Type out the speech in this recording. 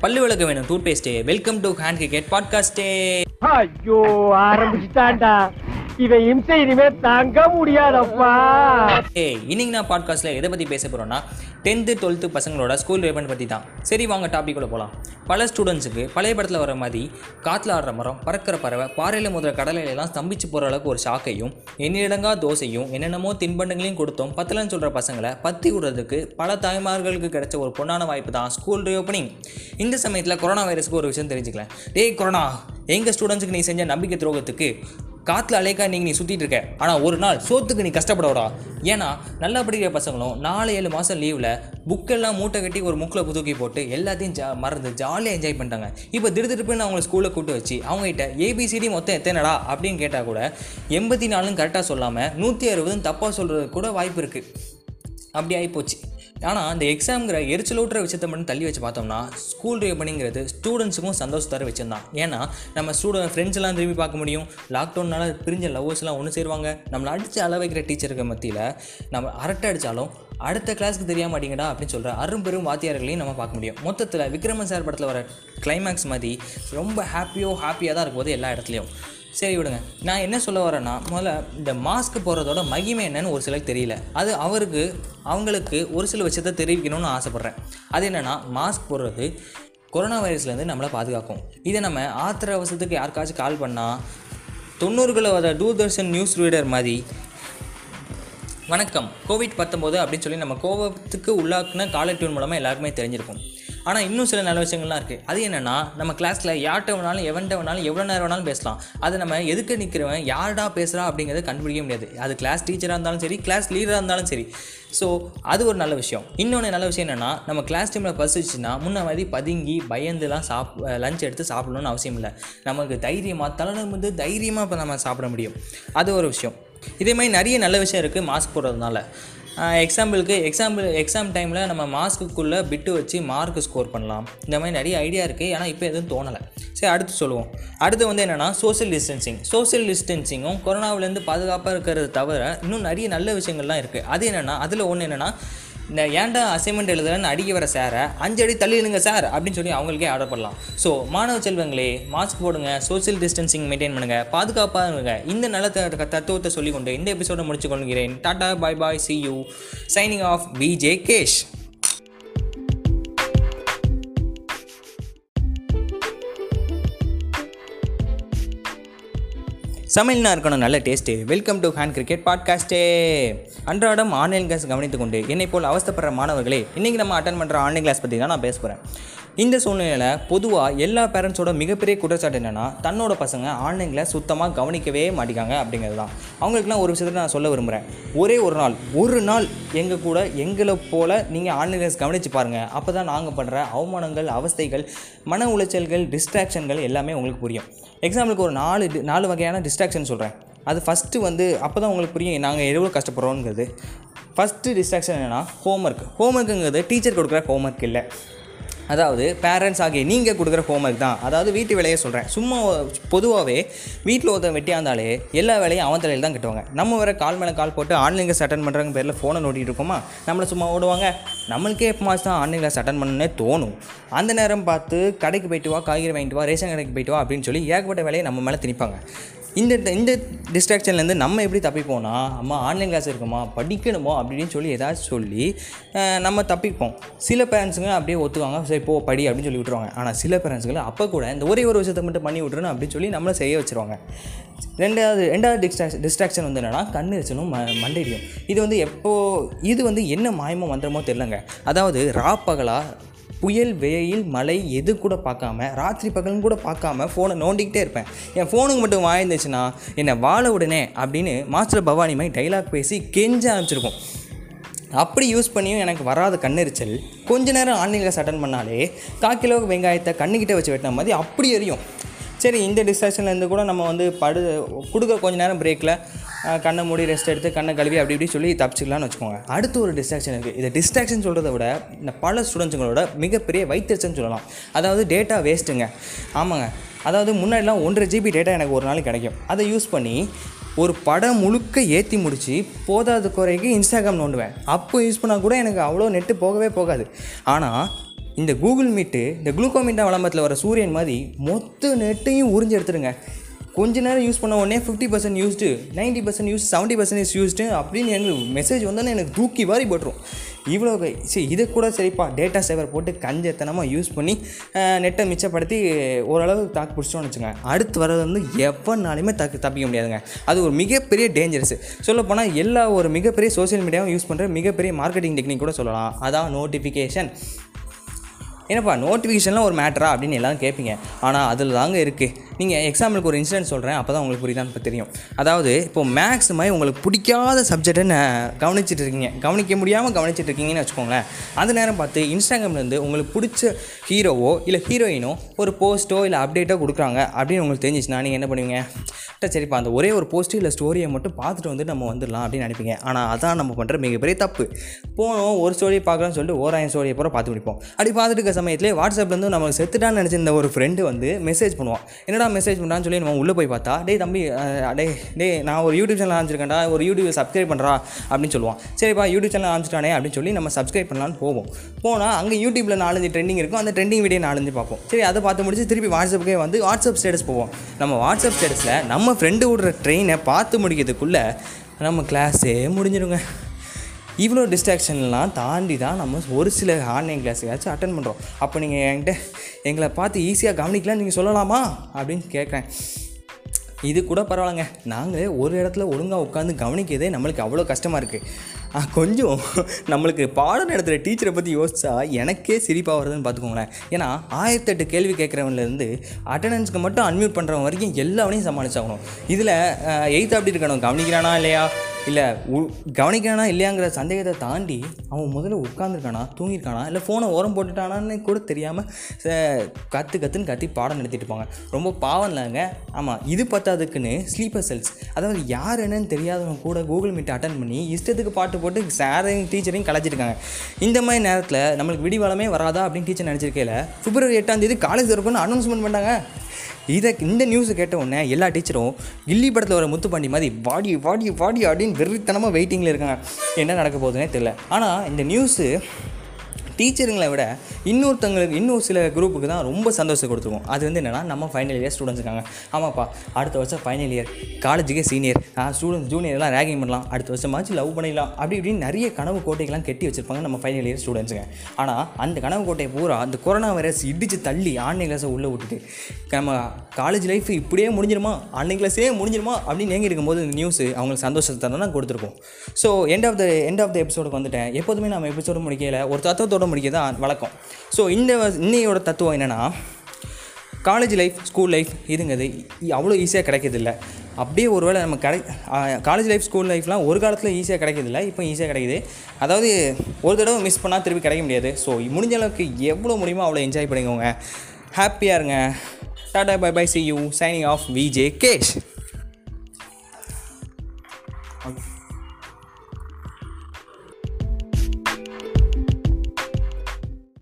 பல்லு விளக்க வேணும் டூத் பேஸ்டே வெல்கம் டு ஹேண்ட் கிரிக்கெட் பாட்காஸ்டே ஐயோ ஆரம்பிச்சுட்டான்டா. இவன் இம்சை இனிமே தாங்க முடியாதப்பா. ஏ இன்னைக்கு நான் பாட்காஸ்ட்ல எதை பற்றி பேச போறோம்னா டென்த்து டுவெல்த்து பசங்களோட ஸ்கூல் ரேபன் பற்றி தான். சரி வாங்க டாப்பிக்குள்ளே போகலாம் பல ஸ்டூடெண்ட்ஸுக்கு பழைய படத்தில் வர மாதிரி காற்றுல ஆடுற மரம் பறக்கிற பறவை பாறையில் முதல்ல கடலையில எல்லாம் ஸ்தம்பிச்சு போகிற அளவுக்கு ஒரு ஷாக்கையும் எண்ணிடங்கா தோசையும் என்னென்னமோ தின்பண்டங்களையும் கொடுத்தோம். பத்தலன்னு சொல்கிற பசங்களை பத்தி விடுறதுக்கு பல தாய்மார்களுக்கு கிடைச்ச ஒரு பொண்ணான வாய்ப்பு தான் ஸ்கூல் ரீஓப்பனிங் இந்த சமயத்தில் கொரோனா வைரஸ்க்கு ஒரு விஷயம் தெரிஞ்சுக்கலாம் டேய் கொரோனா எங்கள் ஸ்டூடெண்ட்ஸுக்கு நீ செஞ்ச நம்பிக்கை துரோகத்துக்கு காற்றுல அலைக்கா நீங்கள் நீ சுற்றிட்டு இருக்க. ஆனால் ஒரு நாள் சோத்துக்கு நீ கஷ்டப்படடா ஏன்னா நல்லா படிக்கிற பசங்களும் நாலு ஏழு மாதம் லீவில் புக்கெல்லாம் மூட்டை கட்டி ஒரு முக்கில் புதுக்கி போட்டு எல்லாத்தையும் ஜா மறந்து ஜாலியாக என்ஜாய் பண்ணிட்டாங்க. இப்போ திடுதிருப்புன்னு அவங்கள ஸ்கூலில் கூட்டு வச்சு அவங்ககிட்ட ஏபிசிடி மொத்தம் எத்தனைடா அப்படின்னு கேட்டால் கூட எண்பத்தி நாலுன்னு கரெக்டாக சொல்லாமல் நூற்றி அறுபதுன்னு தப்பாக சொல்கிறது கூட வாய்ப்பு இருக்குது அப்படி ஆகிப்போச்சு ஆனால் அந்த எக்ஸாம்ங்கிற எரிச்சலூட்டுற விஷயத்தை மட்டும் தள்ளி வச்சு பார்த்தோம்னா ஸ்கூல் ரீஓப்பனிங்கிறது ஸ்டூடெண்ட்ஸுக்கும் சந்தோஷம் தர வச்சுருந்தான் ஏன்னா நம்ம ஸ்டூடெண்ட் ஃப்ரெண்ட்ஸ்லாம் திரும்பி பார்க்க முடியும். லாக்டவுனால் பிரிஞ்ச லவ்வர்ஸ்லாம் ஒன்று சேருவாங்க. நம்மளை அடித்து அள வைக்கிற டீச்சருக்கு மத்தியில் நம்ம அரட்டை அடித்தாலும் அடுத்த கிளாஸ்க்கு தெரியாம மாட்டீங்கடா அப்படின்னு சொல்கிற அரும்பெரும் வாத்தியார்களையும் நம்ம பார்க்க முடியும். மொத்தத்தில் விக்ரமன் சார் படத்தில் வர கிளைமேக்ஸ் மாதிரி ரொம்ப ஹாப்பியோ ஹாப்பியாக தான் இருக்கும்போது எல்லா இடத்துலையும். சரி விடுங்க. நான் என்ன சொல்ல வரேன்னா முதல்ல இந்த மாஸ்க் போடுறதோட மகிமை என்னன்னு ஒரு சிலருக்கு தெரியல. அது அவருக்கு அவங்களுக்கு ஒரு சில விஷயத்த தெரிவிக்கணும்னு ஆசைப்பட்றேன். அது என்னென்னா மாஸ்க் போடுறது கொரோனா வைரஸ்லேருந்து நம்மளை பாதுகாக்கும். இதை நம்ம ஆத்திர அவசரத்துக்கு யாருக்காச்சும் கால் பண்ணால் தொண்ணூறுகளில் வர தூர்தர்ஷன் நியூஸ் ரீடர் மாதிரி வணக்கம். கோவிட் பத்தொம்போது அப்படின்னு சொல்லி நம்ம கோவத்துக்கு உள்ளாக்குன காலர் டியூன் மூலமாக எல்லாருக்குமே தெரிஞ்சிருக்கும். ஆனால் இன்னும் சில நல்ல விஷயங்கள்லாம் இருக்குது அது என்னென்னா நம்ம கிளாஸில் யார்கிட்ட வேணாலும் எவன்கிட்ட வேணாலும் எவ்வளோ நேரம் வேணாலும் பேசலாம். அது நம்ம எதுக்கு நிற்கிறவன் யார்டா பேசுகிறா அப்படிங்கிறத கண்டுபிடிக்க முடியாது. அது கிளாஸ் டீச்சராக இருந்தாலும் சரி கிளாஸ் லீடராக இருந்தாலும் சரி. ஸோ அது ஒரு நல்ல விஷயம். இன்னொன்று நல்ல விஷயம் என்னென்னா நம்ம கிளாஸ் டைமில் பசிச்சுன்னா முன்ன மாதிரி பதுங்கி பயந்துலாம் சாப் லஞ்ச் எடுத்து சாப்பிடணும்னு அவசியம் இல்லை. நமக்கு தைரியமாக தலைநிமிந்து தைரியமாக இப்போ நம்ம சாப்பிட முடியும். அது ஒரு விஷயம். இதே மாதிரி நிறைய நல்ல விஷயம் இருக்குது மாஸ்க் போடுறதுனால. எக்ஸாம்பிளுக்கு எக்ஸாம்பிள் எக்ஸாம் டைமில் நம்ம மாஸ்க்குள்ளே பிட்டு வச்சு மார்க் ஸ்கோர் பண்ணலாம். இந்த மாதிரி நிறைய ஐடியா இருக்குது ஆனால் இப்போ எதுவும் தோணலை. சரி அடுத்து சொல்லுவோம். அடுத்து வந்து என்னென்னா சோஷியல் டிஸ்டன்சிங் சோஷியல் டிஸ்டன்சிங்கும் கொரோனாவிலேருந்து பாதுகாப்பாக இருக்கிறது தவிர இன்னும் நிறைய நல்ல விஷயங்கள்லாம் இருக்குது அது என்னென்னா அதில் ஒன்று என்னென்னா இந்த ஏன்டா அசைன்மெண்ட் எழுதுறேன்னு அடிக்க வர சாரை அஞ்சு அடி தள்ளி இழுங்க சார் அப்படின்னு சொல்லி அவங்களுக்கே ஆர்டர் பண்ணலாம். ஸோ மாணவ செல்வங்களே மாஸ்க் போடுங்க சோஷியல் டிஸ்டன்சிங் மெயின்டைன் பண்ணுங்கள் பாதுகாப்பாக இருங்க இந்த நல்ல தத்துவத்தை சொல்லிக்கொண்டு இந்த எபிசோட முடிச்சு கொள்கிறேன் tata bye bye see you signing off BJ Cash சமையல்னா இருக்கணும் நல்ல taste welcome to hand cricket பாட்காஸ்டே அன்றாடம் ஆன்லைன் கிளாஸ் கவனித்துக்கொண்டு என்னை போல் அவஸ்தப்படுற மாணவர்களே இன்றைக்கி நம்ம அட்டன் பண்ணுற ஆன்லைன் கிளாஸ் பற்றி தான் நான் பேச போகிறேன் இந்த சூழ்நிலையில் பொதுவாக எல்லா பேரண்ட்ஸோட மிகப்பெரிய குற்றச்சாட்டு என்னென்னா தன்னோட பசங்க ஆன்லைனில் சுத்தமாக கவனிக்கவே மாட்டேங்காங்க அப்படிங்கிறது தான். அவங்களுக்குலாம் ஒரு விஷயத்தை நான் சொல்ல விரும்புகிறேன் ஒரே ஒரு நாள் ஒரு நாள் எங்கள் கூட எங்களை போல் நீங்கள் ஆன்லைன் கிளாஸ் கவனித்து பாருங்கள் அப்போ தான் நாங்கள் பண்ணுற அவமானங்கள் அவஸ்தைகள் மன உளைச்சல்கள் டிஸ்ட்ராக்ஷன்கள் எல்லாமே உங்களுக்கு புரியும். எக்ஸாம்பிளுக்கு ஒரு நாலு நாலு வகையான டிஸ்ட்ராக்ஷன் சொல்கிறேன் அது ஃபஸ்ட்டு வந்து அப்போ தான் உங்களுக்கு புரியும் நாங்கள் எவ்வளோ கஷ்டப்படுறோங்கிறது ஃபஸ்ட்டு டிஸ்ட்ராக்ஷன் என்னென்னா ஹோம்ஒர்க் ஹோம்ஒர்க்குங்கிறது டீச்சர் கொடுக்குற ஹோம்ஒர்க் இல்லை. அதாவது பேரண்ட்ஸ் ஆகிய நீங்கள் கொடுக்குற ஹோம்ஒர்க் தான். அதாவது வீட்டு வேலையை சொல்கிறேன் சும்மா பொதுவாகவே வீட்டில் ஒருத்தன் வெட்டியாந்தாலே எல்லா வேலையும் அவன் தலையில் தான் கட்டுவாங்க. நம்ம வேறு கால் மேலே கால் போட்டு ஆன்லைன் கிளாஸ் அட்டன் பண்ணுறங்க பேரில் ஃபோனை நோட்டிகிட்டு இருக்கோமா? நம்மளை சும்மா ஓடுவாங்க. நம்மளுக்கே எப்போ மாதம் தான் ஆன்லைன் கிளாஸ் அட்டன் பண்ணுனே தோணும். அந்த நேரம் பார்த்து கடைக்கு போயிட்டு வா காய்கறி வாங்கிட்டு வா ரேஷன் கடைக்கு போயிட்டு வா அப்படின்னு சொல்லி ஏகப்பட்ட வேலையை நம்ம மேலே திணிப்பாங்க. இந்த இந்த டிஸ்ட்ராக்ஷன்லேருந்து நம்ம எப்படி தப்பிப்போம்னா அம்மா ஆன்லைன் கிளாஸ் இருக்குமா படிக்கணுமோ அப்படின்னு சொல்லி ஏதாச்சும் சொல்லி நம்ம தப்பிப்போம். சில பேரண்ட்ஸுங்க அப்படியே ஒத்துவாங்க சரி போ படி அப்படின்னு சொல்லி விட்ருவாங்க ஆனால் சில பேரண்ட்ஸுங்களை அப்போ கூட இந்த ஒரே ஒரு விஷயத்தை மட்டும் பண்ணி விட்றணும் அப்படின்னு சொல்லி நம்மளை செய்ய வச்சுருவாங்க. ரெண்டாவது ரெண்டாவது டிஸ்ட்ராக்ஷன் டிஸ்ட்ராக்ஷன் வந்து என்னென்னா கண்ணெரிச்சலும் ம மண்டையும் இது வந்து எப்போ இது வந்து என்ன மாயமோ மந்திரமோ தெரிலங்க அதாவது ரா புயல் வெயில் மழை எது கூட பார்க்காம ராத்திரி பகலும் கூட பார்க்காம ஃபோனை நோண்டிக்கிட்டே இருப்பேன். என் ஃபோனுக்கு மட்டும் வாய்ந்துச்சுன்னா என்னை வாழ உடனே அப்படின்னு மாஸ்டர் பவானி மாதிரி டைலாக் பேசி கெஞ்ச ஆரம்பிச்சிருக்கோம். அப்படி யூஸ் பண்ணியும் எனக்கு வராத கண்ணெரிச்சல் கொஞ்ச நேரம் ஆன்லைன் கிளாஸ் அட்டன் பண்ணாலே கால் கிலோ வெங்காயத்தை கண்ணுக்கிட்ட வச்சு வெட்டின மாதிரி அப்படி எரியும். சரி இந்த டிஸ்ட்ராக்ஷன்லேருந்து கூட நம்ம வந்து படு கொடுக்குற கொஞ்ச நேரம் பிரேக்கில் கண்ணை மூடி ரெஸ்ட் எடுத்து கண்ணை கழுவி அப்படி இப்படி சொல்லி தப்பிச்சிக்கலாம்னு வச்சுக்கோங்க. அடுத்து ஒரு டிஸ்ட்ராக்ஷன் இருக்குது இதை டிஸ்ட்ராக்ஷன் சொல்கிறத விட இந்த பல ஸ்டூடெண்ட்ஸுங்களோட மிகப்பெரிய வைத்தறிச்சல்னு சொல்லலாம். அதாவது டேட்டா வேஸ்ட்டுங்க ஆமாங்க. அதாவது முன்னாடிலாம் ஒன்றரை ஜிபி டேட்டா எனக்கு ஒரு நாள் கிடைக்கும். அதை யூஸ் பண்ணி ஒரு படம் முழுக்க ஏற்றி முடித்து போதாத குறைக்கு இன்ஸ்டாகிராம் நோண்டுவேன். அப்போ யூஸ் பண்ணால் கூட எனக்கு அவ்வளோ நெட்டு போகவே போகாது. ஆனால் இந்த கூகுள் மீட்டு இந்த குளுக்கோமீட்டா விளம்பரத்தில் வர சூரியன் மாதிரி மொத்த நெட்டையும் உறிஞ்சு எடுத்துருங்க கொஞ்ச நேரம் யூஸ் பண்ண உடனே fifty percent used ninety percent use seventy percentage used அப்படின்னு எனக்கு மெசேஜ் வந்தோன்னே எனக்கு தூக்கி வாரி போட்டுரும். இவ்வளோ சரி இதை கூட சரிப்பா டேட்டா சேவர் போட்டு கஞ்சத்தனமாக யூஸ் பண்ணி நெட்டை மிச்சப்படுத்தி ஓரளவு தாக்கு பிடிச்சோன்னு வச்சுங்க அடுத்து வர்றது வந்து எவ்வளோனாலுமே தக்கு தப்பிக்க முடியாதுங்க. அது ஒரு மிகப்பெரிய டேஞ்சரஸ் சொல்லப்போனால் எல்லா ஒரு மிகப்பெரிய சோஷியல் மீடியாவும் யூஸ் பண்ணுற மிகப்பெரிய மார்க்கெட்டிங் டெக்னிக் கூட சொல்லலாம். அதான் நோட்டிஃபிகேஷன் என்னப்பா நோட்டிஃபிகேஷன்லாம் ஒரு மேட்டரா அப்படின்னு எல்லாம் கேட்பீங்க ஆனால் அதில் தாங்க இருக்குது நீங்கள் எக்ஸாம்பிளுக்கு ஒரு இன்சிடென்ட் சொல்கிறேன் அப்போ தான் உங்களுக்கு புரியுதான்னு இப்போ தெரியும். அதாவது இப்போ மேக்ஸ் மாதிரி உங்களுக்கு பிடிக்காத சப்ஜெக்டை நான் கவனிச்சிட்டு இருக்கீங்க. கவனிக்க முடியாமல் கவனிச்சிட்டு இருக்கீங்கன்னு வச்சுக்கோங்களேன். அந்த நேரம் பார்த்து இன்ஸ்டாகிராம்லேருந்து உங்களுக்கு பிடிச்ச ஹீரோவோ இல்லை ஹீரோயினோ ஒரு போஸ்ட்டோ இல்லை அப்டேட்டோ கொடுக்குறாங்க அப்படின்னு உங்களுக்கு தெரிஞ்சிச்சுன்னா நீங்கள் என்ன பண்ணுவீங்க? சரிப்பா. அந்த ஒரே ஒரு போஸ்ட்டு இல்லை ஸ்டோரியை மட்டும் பார்த்துட்டு வந்து நம்ம வந்துடலாம் அப்படின்னு நினைப்பீங்க. ஆனால் அதான் நம்ம பண்ணுற மிகப்பெரிய தப்பு. போனோம் ஒரு ஸ்டோரியை பார்க்கலாம்னு சொல்லிட்டு ஓராயிரம் ஸ்டோரியை பூரா பார்த்து பிடிப்போம் அப்படி பார்த்துட்டு இருக்க சமயத்திலே வாட்ஸ்அப்லேருந்து நம்ம செத்துட்டான்னு நினச்சிருந்த ஒரு ஃப்ரெண்டு வந்து மெசேஜ் பண்ணுவான். என்னடா மெசேஜ் பண்ணான்னு சொல்லி நம்ம உள்ளே போய் பார்த்தா டே தம்பி டே டே நான் ஒரு யூடியூப் சேனல் ஆரம்பிச்சிருக்கேன்டா. ஒரு யூடியூப் சப்ஸ்கிரைப் பண்ணுறா அப்படின்னு சொல்லுவான். சரிப்பா யூடியூப் சேனல் ஆரம்பிச்சிட்டானே அப்படின்னு சொல்லி நம்ம சப்ஸ்கிரைப் பண்ணலான்னு போவோம். போனால் அங்கே யூடியூப்பில் நாலஞ்சு ட்ரெண்டிங் இருக்கும். அந்த ட்ரெண்டிங் வீடியோ நாலஞ்சு பார்ப்போம். சரி அதை பார்த்து முடிச்சு திருப்பி வாட்ஸ்அப்புக்கே வந்து வாட்ஸ்அப் ஸ்டேட்டஸ் போவோம். நம்ம வாட்ஸ்அப் ஸ்டேட்டஸில் நம்ம நம்ம ஃப்ரெண்டு விடுற ட்ரெயினை பார்த்து முடிக்கிறதுக்குள்ளே நம்ம கிளாஸே முடிஞ்சிடுங்க இவ்வளோ டிஸ்ட்ராக்ஷன்லாம் தாண்டி தான் நம்ம ஒரு சில ஆன்லைன் கிளாஸுக்காச்சும் அட்டன் பண்ணுறோம் அப்போ நீங்கள் என்கிட்ட எங்களை பார்த்து ஈஸியாக கவனிக்கலாம் நீங்கள் சொல்லலாமா? அப்படின்னு கேட்குறேன். இது கூட பரவாயில்லைங்க. நாங்கள் ஒரு இடத்துல ஒழுங்காக உட்காந்து கவனிக்கிறதே நம்மளுக்கு அவ்வளோ கஷ்டமாக இருக்குது கொஞ்சம் நம்மளுக்கு பாடம் நடத்துகிற டீச்சரை பற்றி யோசித்தா எனக்கே சிரிப்பாக வருதுன்னு பார்த்துக்கோங்களேன். ஏன்னா ஆயிரத்தெட்டு கேள்வி கேட்குறவன்லேருந்து அட்டண்டன்ஸ்க்கு மட்டும் அன்மியூட் பண்ணுறவன் வரைக்கும் எல்லாவனையும் சமாளிச்சாகணும். இதில் எயித் அப்படி இருக்கணும். கவனிக்கிறானா இல்லையா? இல்லை கவனிக்கிறானா இல்லையாங்கிற சந்தேகத்தை தாண்டி அவன் முதல்ல உட்காந்துருக்கானா தூங்கியிருக்கானா இல்லை ஃபோனை ஓரம் போட்டுட்டானான்னு கூட தெரியாமல் கற்று கற்றுன்னு கத்தி பாடம் நடத்திட்டு இருப்பாங்க. ரொம்ப பாவம் இல்லைங்க ஆமாம் இது பத்தாதுக்குன்னு ஸ்லீப்பர் செல்ஸ் அதாவது யார் என்னன்னு தெரியாதவங்க கூட கூகுள் மீட் அட்டன் பண்ணி இஷ்டத்துக்கு பாட்டு போட்டு சாரையும் டீச்சரையும் கலைச்சிருக்காங்க இந்த மாதிரி நேரத்தில் நம்மளுக்கு விடிவாளமே வராதா அப்படின்னு டீச்சர் நினச்சிருக்கையில் பிப்ரவரி எட்டாம் தேதி காலேஜ் இருக்குன்னு அனௌன்ஸ்மெண்ட் பண்ணாங்க இதை இந்த நியூஸை கேட்ட உடனே எல்லா டீச்சரும் கில்லி படத்தில் வர முத்துப்பாண்டி மாதிரி வாடி வாடி வாடி அப்படின்னு வெறித்தனமாக வெயிட்டிங்கில் இருக்காங்க. என்ன நடக்க போகுதுன்னே தெரியல. ஆனால் இந்த நியூஸு டீச்சருங்களை விட இன்னொருத்தங்களுக்கு இன்னொரு சில குரூப்புக்கு தான் ரொம்ப சந்தோஷம் கொடுத்துருவோம். அது வந்து என்னென்னா நம்ம ஃபைனல் இயர் ஸ்டூடெண்ட்ஸ் இருக்காங்க. ஆமாப்பா அடுத்த வருஷம் ஃபைனல் இயர் காலேஜுக்கே சீனியர் ஸ்டூடெண்ட்ஸ் ஜூனியர்லாம் ரேகிங் பண்ணலாம். அடுத்த வருஷமாச்சு லவ் பண்ணிடலாம். அப்படி இப்படின்னு நிறைய கனவு கோட்டைகள்லாம் கட்டி வச்சிருப்பாங்க நம்ம ஃபைனல் இயர் ஸ்டூடெண்ட்ஸுங்க ஆனால் அந்த கனவு கோட்டையை பூரா அந்த கொரோனா வைரஸ் இடித்து தள்ளி ஆன்லைன் கிளாஸை உள்ளே விட்டுட்டு நம்ம காலேஜ் லைஃப் இப்படியே முடிஞ்சிருமா? ஆன்லைன் கிளாஸே முடிஞ்சிருமா? அப்படின்னு ஏங்கி இருக்கும்போது இந்த நியூஸ் அவங்களுக்கு சந்தோஷத்தை தான் கொடுத்துருக்கோம். So end of the end of the எபிசோடுக்கு வந்துட்டேன். எப்போதுமே நம்ம எபிசோடு முடிக்கல. ஒரு தத்துவத்தோட முடிக்க தான் வழக்கம். ஸோ இந்த இன்னையோட தத்துவம் என்னென்னா காலேஜ் லைஃப் ஸ்கூல் லைஃப் இதுங்கிறது அவ்வளோ ஈஸியாக கிடைக்கிறதில்ல. அப்படியே ஒரு வேளை நம்ம கிடை காலேஜ் லைஃப் ஸ்கூல் லைஃப்லாம் ஒரு காலத்தில் ஈஸியாக கிடைக்கிறதில்ல இப்போ ஈஸியாக கிடைக்குது. அதாவது ஒரு தடவை மிஸ் பண்ணால் திருப்பி கிடைக்க முடியாது. ஸோ முடிஞ்ச அளவுக்கு எவ்வளோ முடியுமோ அவ்வளோ என்ஜாய் பண்ணிக்கோங்க. ஹாப்பியாக இருங்க. Tata bye bye see you signing off VJ Cash